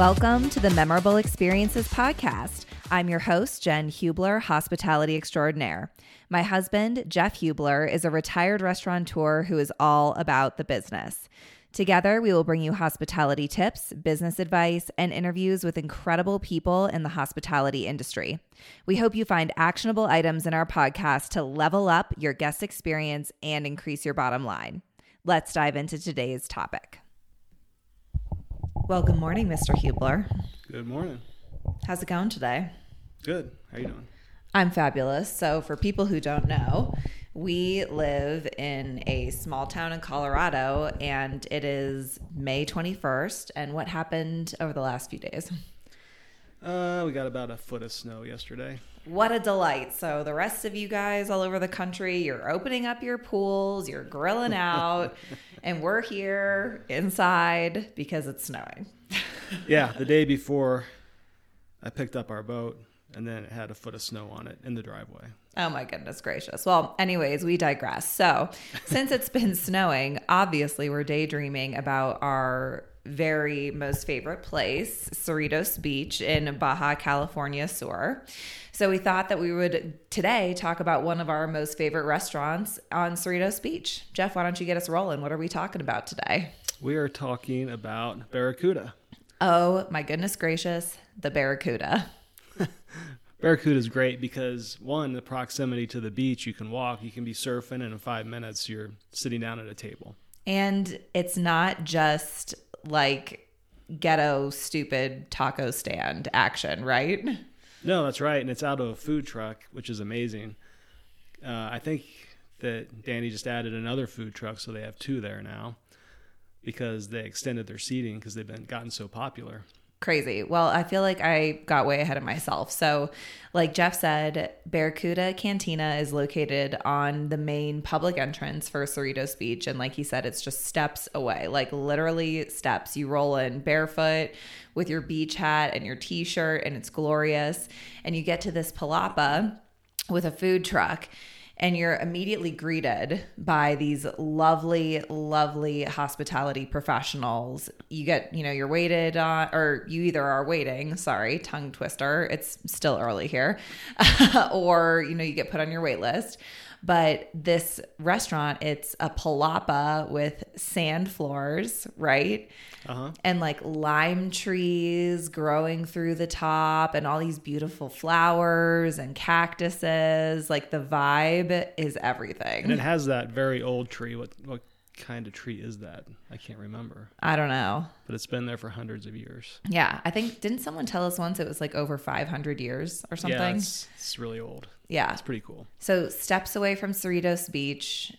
Welcome to the Memorable Experiences Podcast. I'm your host, Jen Hubler, hospitality extraordinaire. My husband, Jeff Hubler, is a retired restaurateur who is all about the business. Together, we will bring you hospitality tips, business advice, and interviews with incredible people in the hospitality industry. We hope you find actionable items in our podcast to level up your guest experience and increase your bottom line. Let's dive into today's topic. Well, good morning, Mr. Hubler. Good morning. How's it going today? Good. How you doing? I'm fabulous. So, for people who don't know, we live in a small town in Colorado and it is May 21st. And what happened over the last few days? Uh, we got about a foot of snow yesterday. What a delight. So, the rest of you guys all over the country, you're opening up your pools, you're grilling out, and we're here inside because it's snowing. yeah, the day before I picked up our boat and then it had a foot of snow on it in the driveway. Oh my goodness gracious. Well, anyways, we digress. So, since it's been snowing, obviously we're daydreaming about our very most favorite place, Cerritos Beach in Baja California Sur. So, we thought that we would today talk about one of our most favorite restaurants on Cerritos Beach. Jeff, why don't you get us rolling? What are we talking about today? We are talking about Barracuda. Oh my goodness gracious, the Barracuda. Barracuda is great because one, the proximity to the beach, you can walk, you can be surfing, and in five minutes you're sitting down at a table. And it's not just like ghetto stupid taco stand action, right? No, that's right, and it's out of a food truck, which is amazing. Uh, I think that Danny just added another food truck, so they have two there now because they extended their seating because they've been gotten so popular crazy. Well, I feel like I got way ahead of myself. So, like Jeff said, Barracuda Cantina is located on the main public entrance for Cerritos Beach. And like he said, it's just steps away, like literally steps. You roll in barefoot with your beach hat and your t shirt, and it's glorious. And you get to this palapa with a food truck and you're immediately greeted by these lovely, lovely hospitality professionals. You get, you know, you're waited on, or you either are waiting, sorry, tongue twister, it's still early here, or, you know, you get put on your wait list but this restaurant, it's a palapa with sand floors, right? Uh-huh. And like lime trees growing through the top, and all these beautiful flowers and cactuses. Like the vibe is everything. And it has that very old tree. What what kind of tree is that? I can't remember. I don't know. But it's been there for hundreds of years. Yeah, I think didn't someone tell us once it was like over 500 years or something? Yeah, it's, it's really old. Yeah. It's pretty cool. So, steps away from Cerritos Beach,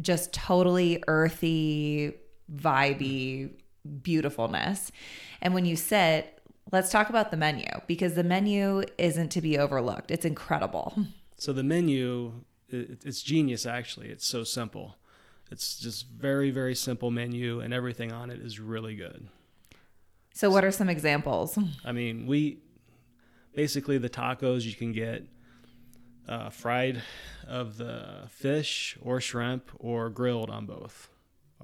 just totally earthy, vibey beautifulness. And when you sit, let's talk about the menu because the menu isn't to be overlooked. It's incredible. So the menu it's genius actually. It's so simple. It's just very, very simple menu, and everything on it is really good. So, what are some examples? I mean, we basically the tacos you can get uh, fried of the fish or shrimp or grilled on both.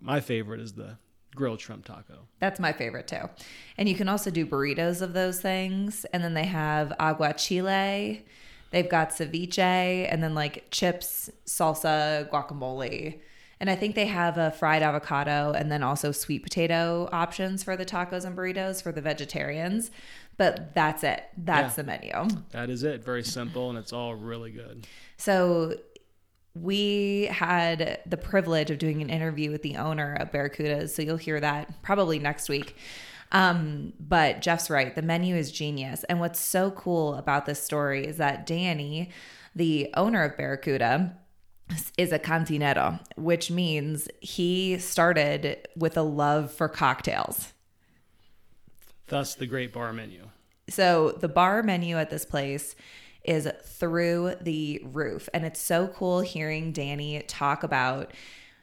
My favorite is the grilled shrimp taco. That's my favorite too. And you can also do burritos of those things. And then they have aguachile. They've got ceviche and then like chips, salsa, guacamole. And I think they have a fried avocado and then also sweet potato options for the tacos and burritos for the vegetarians. But that's it. That's yeah, the menu. That is it. Very simple and it's all really good. So we had the privilege of doing an interview with the owner of Barracudas. So you'll hear that probably next week. Um, but Jeff's right. The menu is genius. And what's so cool about this story is that Danny, the owner of Barracuda, is a cantinero, which means he started with a love for cocktails. Thus, the great bar menu. So, the bar menu at this place is through the roof. And it's so cool hearing Danny talk about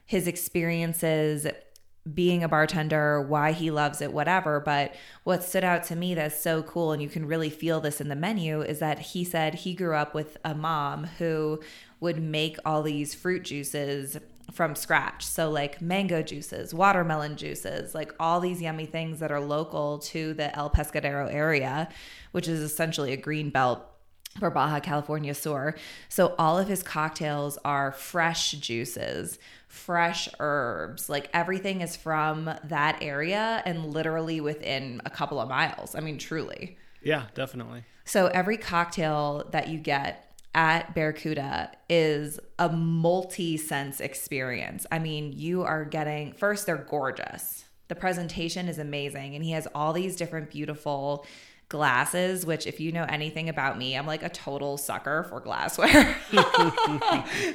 his experiences being a bartender, why he loves it, whatever. But what stood out to me that's so cool, and you can really feel this in the menu, is that he said he grew up with a mom who would make all these fruit juices from scratch. So, like mango juices, watermelon juices, like all these yummy things that are local to the El Pescadero area, which is essentially a green belt for Baja California Sur. So all of his cocktails are fresh juices, fresh herbs. Like everything is from that area and literally within a couple of miles. I mean, truly. Yeah, definitely. So every cocktail that you get at Barracuda is a multi sense experience. I mean, you are getting, first, they're gorgeous. The presentation is amazing, and he has all these different beautiful glasses, which, if you know anything about me, I'm like a total sucker for glassware.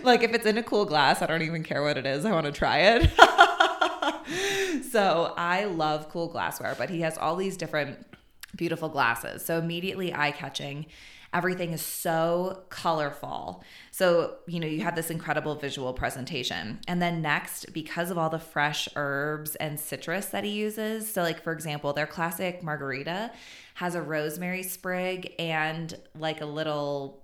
like, if it's in a cool glass, I don't even care what it is. I want to try it. so, I love cool glassware, but he has all these different beautiful glasses. So, immediately eye catching. Everything is so colorful. So, you know, you have this incredible visual presentation. And then next, because of all the fresh herbs and citrus that he uses, so like for example, their classic margarita has a rosemary sprig and like a little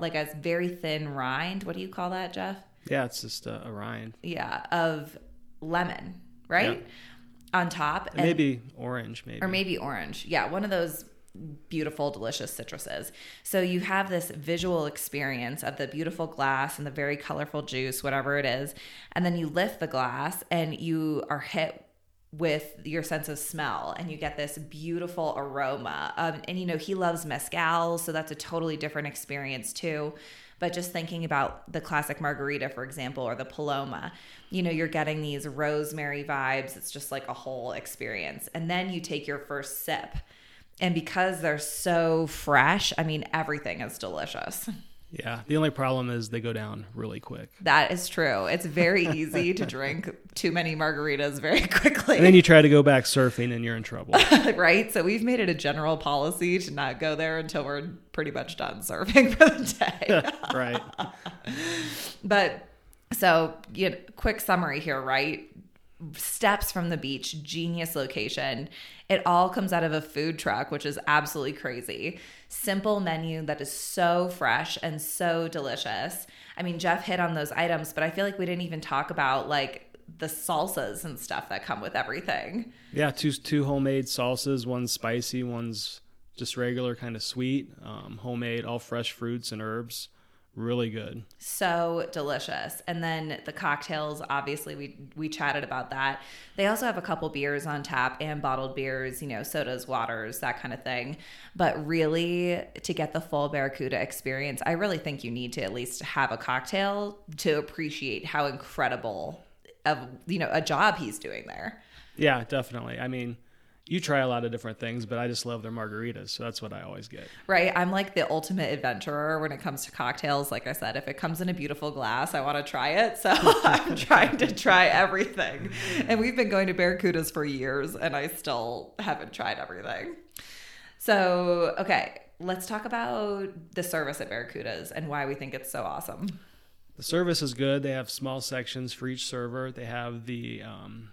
like a very thin rind. What do you call that, Jeff? Yeah, it's just a, a rind. Yeah, of lemon, right? Yeah. On top. And maybe orange, maybe. Or maybe orange. Yeah, one of those beautiful, delicious citruses. So you have this visual experience of the beautiful glass and the very colorful juice, whatever it is. And then you lift the glass and you are hit with your sense of smell and you get this beautiful aroma. Um, and you know, he loves mezcal, so that's a totally different experience too. But just thinking about the classic margarita, for example, or the Paloma, you know, you're getting these rosemary vibes. It's just like a whole experience. And then you take your first sip and because they're so fresh, I mean, everything is delicious. Yeah. The only problem is they go down really quick. That is true. It's very easy to drink too many margaritas very quickly. And then you try to go back surfing and you're in trouble. right. So we've made it a general policy to not go there until we're pretty much done surfing for the day. right. but so, you know, quick summary here, right? Steps from the beach, genius location. It all comes out of a food truck, which is absolutely crazy. Simple menu that is so fresh and so delicious. I mean, Jeff hit on those items, but I feel like we didn't even talk about like the salsas and stuff that come with everything. Yeah, two two homemade salsas, one's spicy, one's just regular kind of sweet, um, homemade, all fresh fruits and herbs really good. So delicious. And then the cocktails obviously we we chatted about that. They also have a couple beers on tap and bottled beers you know sodas waters that kind of thing. But really to get the full barracuda experience i really think you need to at least have a cocktail to appreciate how incredible of you know a job he's doing there. Yeah definitely. I mean you try a lot of different things, but I just love their margaritas. So that's what I always get. Right. I'm like the ultimate adventurer when it comes to cocktails. Like I said, if it comes in a beautiful glass, I want to try it. So I'm trying to try everything. And we've been going to Barracudas for years and I still haven't tried everything. So, okay, let's talk about the service at Barracudas and why we think it's so awesome. The service is good. They have small sections for each server. They have the um,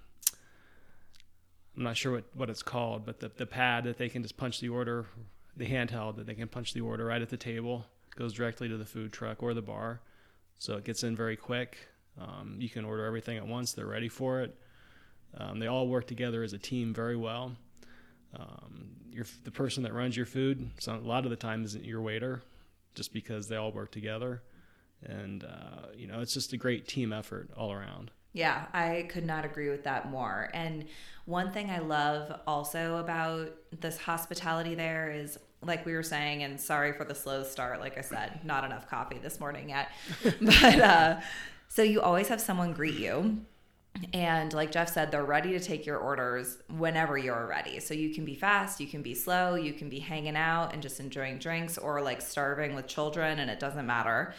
I'm not sure what, what it's called, but the, the pad that they can just punch the order, the handheld that they can punch the order right at the table, goes directly to the food truck or the bar. So it gets in very quick. Um, you can order everything at once, they're ready for it. Um, they all work together as a team very well. Um, the person that runs your food, so a lot of the time, isn't your waiter, just because they all work together. And, uh, you know, it's just a great team effort all around. Yeah, I could not agree with that more. And one thing I love also about this hospitality there is like we were saying, and sorry for the slow start. Like I said, not enough coffee this morning yet. but uh, so you always have someone greet you. And like Jeff said, they're ready to take your orders whenever you're ready. So you can be fast, you can be slow, you can be hanging out and just enjoying drinks or like starving with children, and it doesn't matter.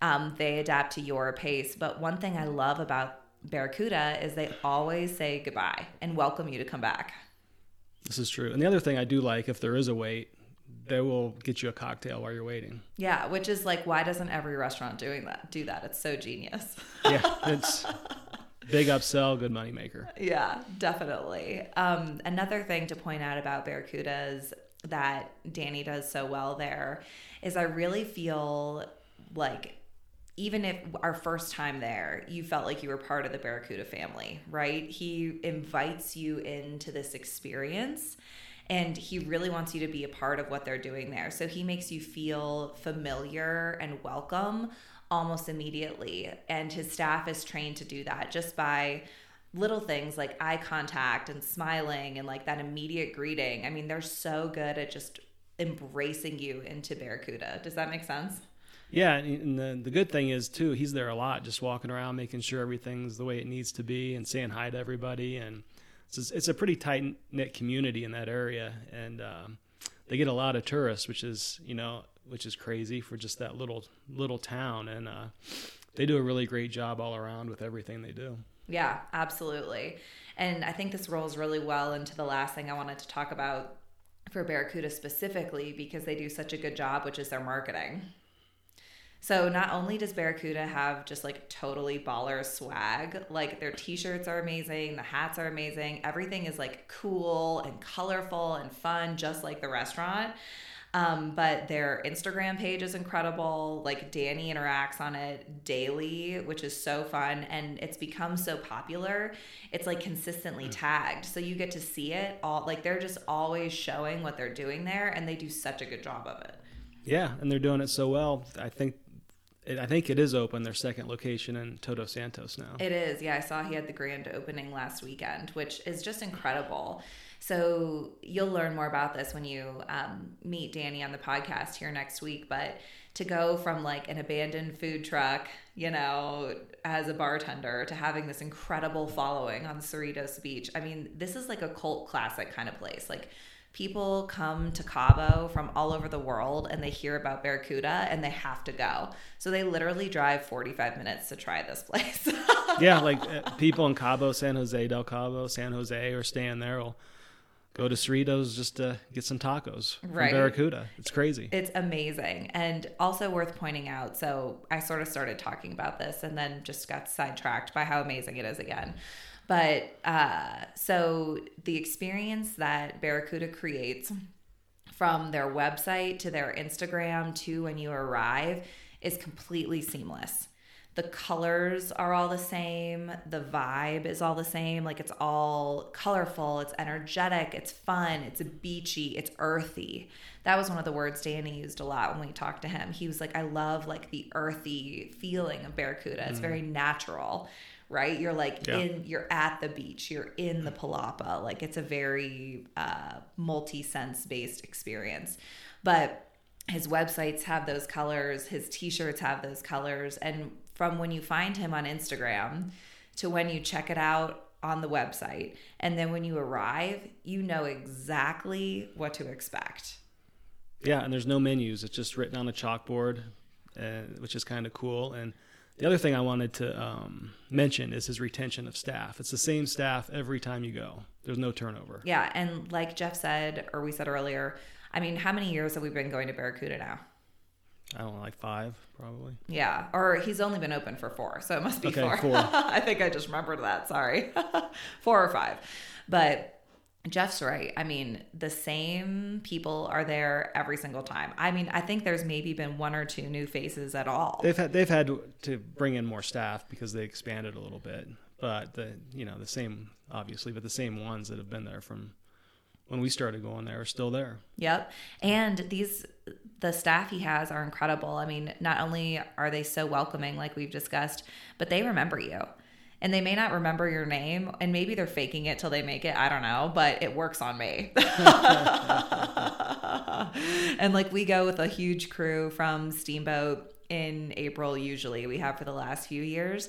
Um, they adapt to your pace. But one thing I love about Barracuda is they always say goodbye and welcome you to come back. This is true. And the other thing I do like, if there is a wait, they will get you a cocktail while you're waiting. Yeah, which is like, why doesn't every restaurant doing that do that? It's so genius. yeah, it's big upsell, good money maker. Yeah, definitely. Um, another thing to point out about Barracudas that Danny does so well there is I really feel like even if our first time there, you felt like you were part of the Barracuda family, right? He invites you into this experience and he really wants you to be a part of what they're doing there. So he makes you feel familiar and welcome almost immediately. And his staff is trained to do that just by little things like eye contact and smiling and like that immediate greeting. I mean, they're so good at just embracing you into Barracuda. Does that make sense? Yeah, and the the good thing is too, he's there a lot, just walking around, making sure everything's the way it needs to be, and saying hi to everybody. And it's it's a pretty tight knit community in that area, and um, they get a lot of tourists, which is you know which is crazy for just that little little town. And uh, they do a really great job all around with everything they do. Yeah, absolutely. And I think this rolls really well into the last thing I wanted to talk about for Barracuda specifically because they do such a good job, which is their marketing. So not only does Barracuda have just like totally baller swag, like their t-shirts are amazing, the hats are amazing, everything is like cool and colorful and fun, just like the restaurant. Um, but their Instagram page is incredible. Like Danny interacts on it daily, which is so fun. And it's become so popular. It's like consistently mm. tagged. So you get to see it all. Like they're just always showing what they're doing there. And they do such a good job of it. Yeah. And they're doing it so well. I think it, I think it is open, their second location in Todos Santos now. It is. Yeah, I saw he had the grand opening last weekend, which is just incredible. So you'll learn more about this when you um, meet Danny on the podcast here next week. But to go from like an abandoned food truck, you know, as a bartender to having this incredible following on Cerritos Beach, I mean, this is like a cult classic kind of place. Like, people come to Cabo from all over the world and they hear about Barracuda and they have to go. So they literally drive 45 minutes to try this place. yeah, like uh, people in Cabo, San Jose del Cabo, San Jose, or staying there will go to Cerritos just to get some tacos from. Barracuda. It's crazy. It's amazing. And also worth pointing out. So I sort of started talking about this and then just got sidetracked by how amazing it is again. But uh, so the experience that Barracuda creates from their website to their Instagram to when you arrive is completely seamless. The colors are all the same, the vibe is all the same. Like it's all colorful, it's energetic, it's fun, it's beachy, it's earthy. That was one of the words Danny used a lot when we talked to him. He was like, I love like the earthy feeling of Barracuda. It's mm. very natural right? You're like yeah. in, you're at the beach, you're in the palapa. Like it's a very uh, multi sense based experience. But his websites have those colors, his t shirts have those colors. And from when you find him on Instagram to when you check it out on the website, and then when you arrive, you know exactly what to expect. Yeah, and there's no menus. It's just written on a chalkboard, uh, which is kind of cool. And the other thing I wanted to um, mention is his retention of staff. It's the same staff every time you go. There's no turnover. Yeah, and like Jeff said, or we said earlier, I mean, how many years have we been going to Barracuda now? I don't know, like five, probably. Yeah, or he's only been open for four, so it must be okay, four. four. I think I just remembered that. Sorry, four or five, but Jeff's right. I mean, the same people are there every single time. I mean, I think there's maybe been one or two new faces at all. They've had they've had to bring in more staff because they expanded a little bit, but the you know the same obviously, but the same ones that have been there from when we started going there are still there. Yep. And these the staff he has are incredible. I mean, not only are they so welcoming like we've discussed, but they remember you and they may not remember your name and maybe they're faking it till they make it. I don't know, but it works on me. and like we go with a huge crew from Steamboat in April usually. We have for the last few years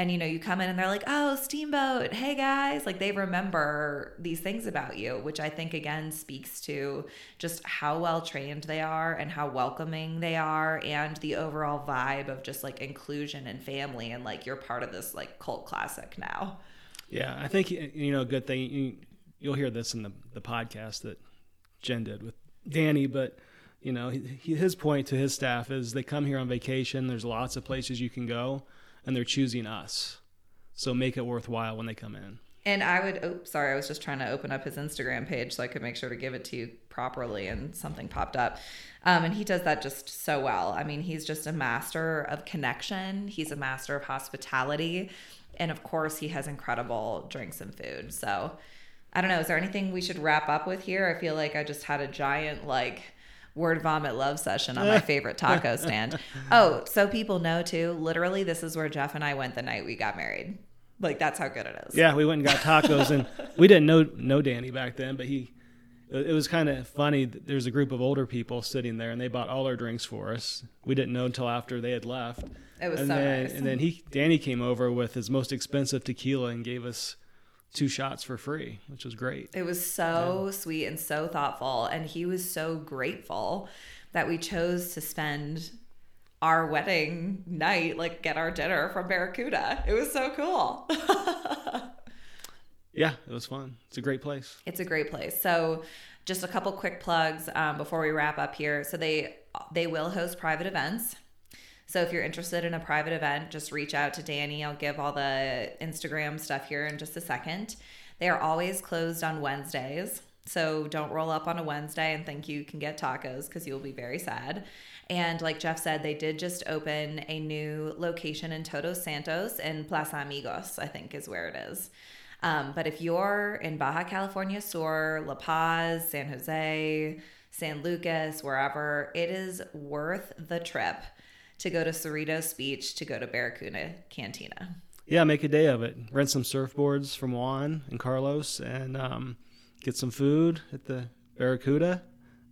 and you know you come in and they're like oh steamboat hey guys. Like they remember these things about you which i think again speaks to just how well trained they are and how welcoming they are and the overall vibe of just like inclusion and family and like you're part of this like cult classic now. Yeah i think you know a good thing you, you'll hear this in the, the podcast that jen did with danny but you know he, his point to his staff is they come here on vacation. There's lots of places you can go and they're choosing us. So make it worthwhile when they come in. And I would, oh, sorry, I was just trying to open up his Instagram page so I could make sure to give it to you properly and something popped up. Um, and he does that just so well. I mean, he's just a master of connection, he's a master of hospitality. And of course, he has incredible drinks and food. So I don't know. Is there anything we should wrap up with here? I feel like I just had a giant, like, word vomit love session on my favorite taco stand. Oh, so people know too, literally, this is where Jeff and I went the night we got married. Like, that's how good it is. Yeah, we went and got tacos, and we didn't know know Danny back then, but he. It was kind of funny. There's a group of older people sitting there, and they bought all our drinks for us. We didn't know until after they had left. It was and so then, nice. And then he, Danny, came over with his most expensive tequila and gave us two shots for free, which was great. It was so sweet and so thoughtful. And he was so grateful that we chose to spend our wedding night, like get our dinner from Barracuda. It was so cool. Yeah, it was fun. It's a great place. it's a great place. So, just a couple quick plugs um, before we wrap up here. So they they will host private events. So if you're interested in a private event, just reach out to Danny. I'll give all the Instagram stuff here in just a second. They are always closed on Wednesdays. So don't roll up on a Wednesday and think you can get tacos because you'll be very sad. And like Jeff said, they did just open a new location in Todos Santos in Plaza Amigos, I think is where it is. Um, but if you're in Baja California Sur, La Paz, San Jose, San Lucas, wherever, it is worth the trip to go to Cerritos Beach to go to Barracuda Cantina. Yeah, make a day of it. Rent some surfboards from Juan and Carlos, and um, get some food at the Barracuda,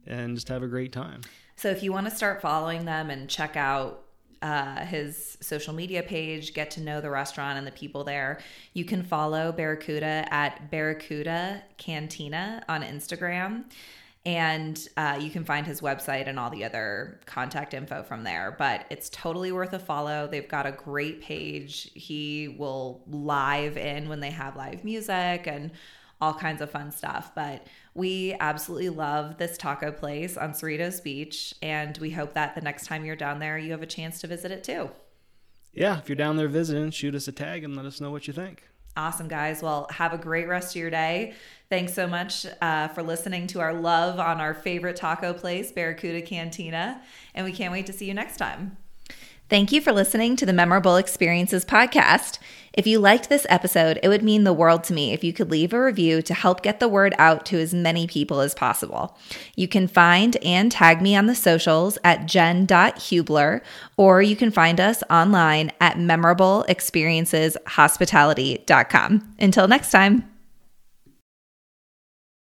and just have a great time. So if you want to start following them and check out uh, his social media page, get to know the restaurant and the people there, you can follow Barracuda at Barracuda Cantina on Instagram. And uh, you can find his website and all the other contact info from there. But it's totally worth a follow. They've got a great page. He will live in when they have live music and all kinds of fun stuff. But we absolutely love this taco place on Cerritos Beach, and we hope that the next time you're down there, you have a chance to visit it too. Yeah, if you're down there visiting, shoot us a tag and let us know what you think. Awesome, guys. Well, have a great rest of your day. Thanks so much uh, for listening to our love on our favorite taco place, Barracuda Cantina, and we can't wait to see you next time. Thank you for listening to the Memorable Experiences podcast. If you liked this episode, it would mean the world to me if you could leave a review to help get the word out to as many people as possible. You can find and tag me on the socials at jen.hubler, or you can find us online at memorableexperienceshospitality.com. Until next time.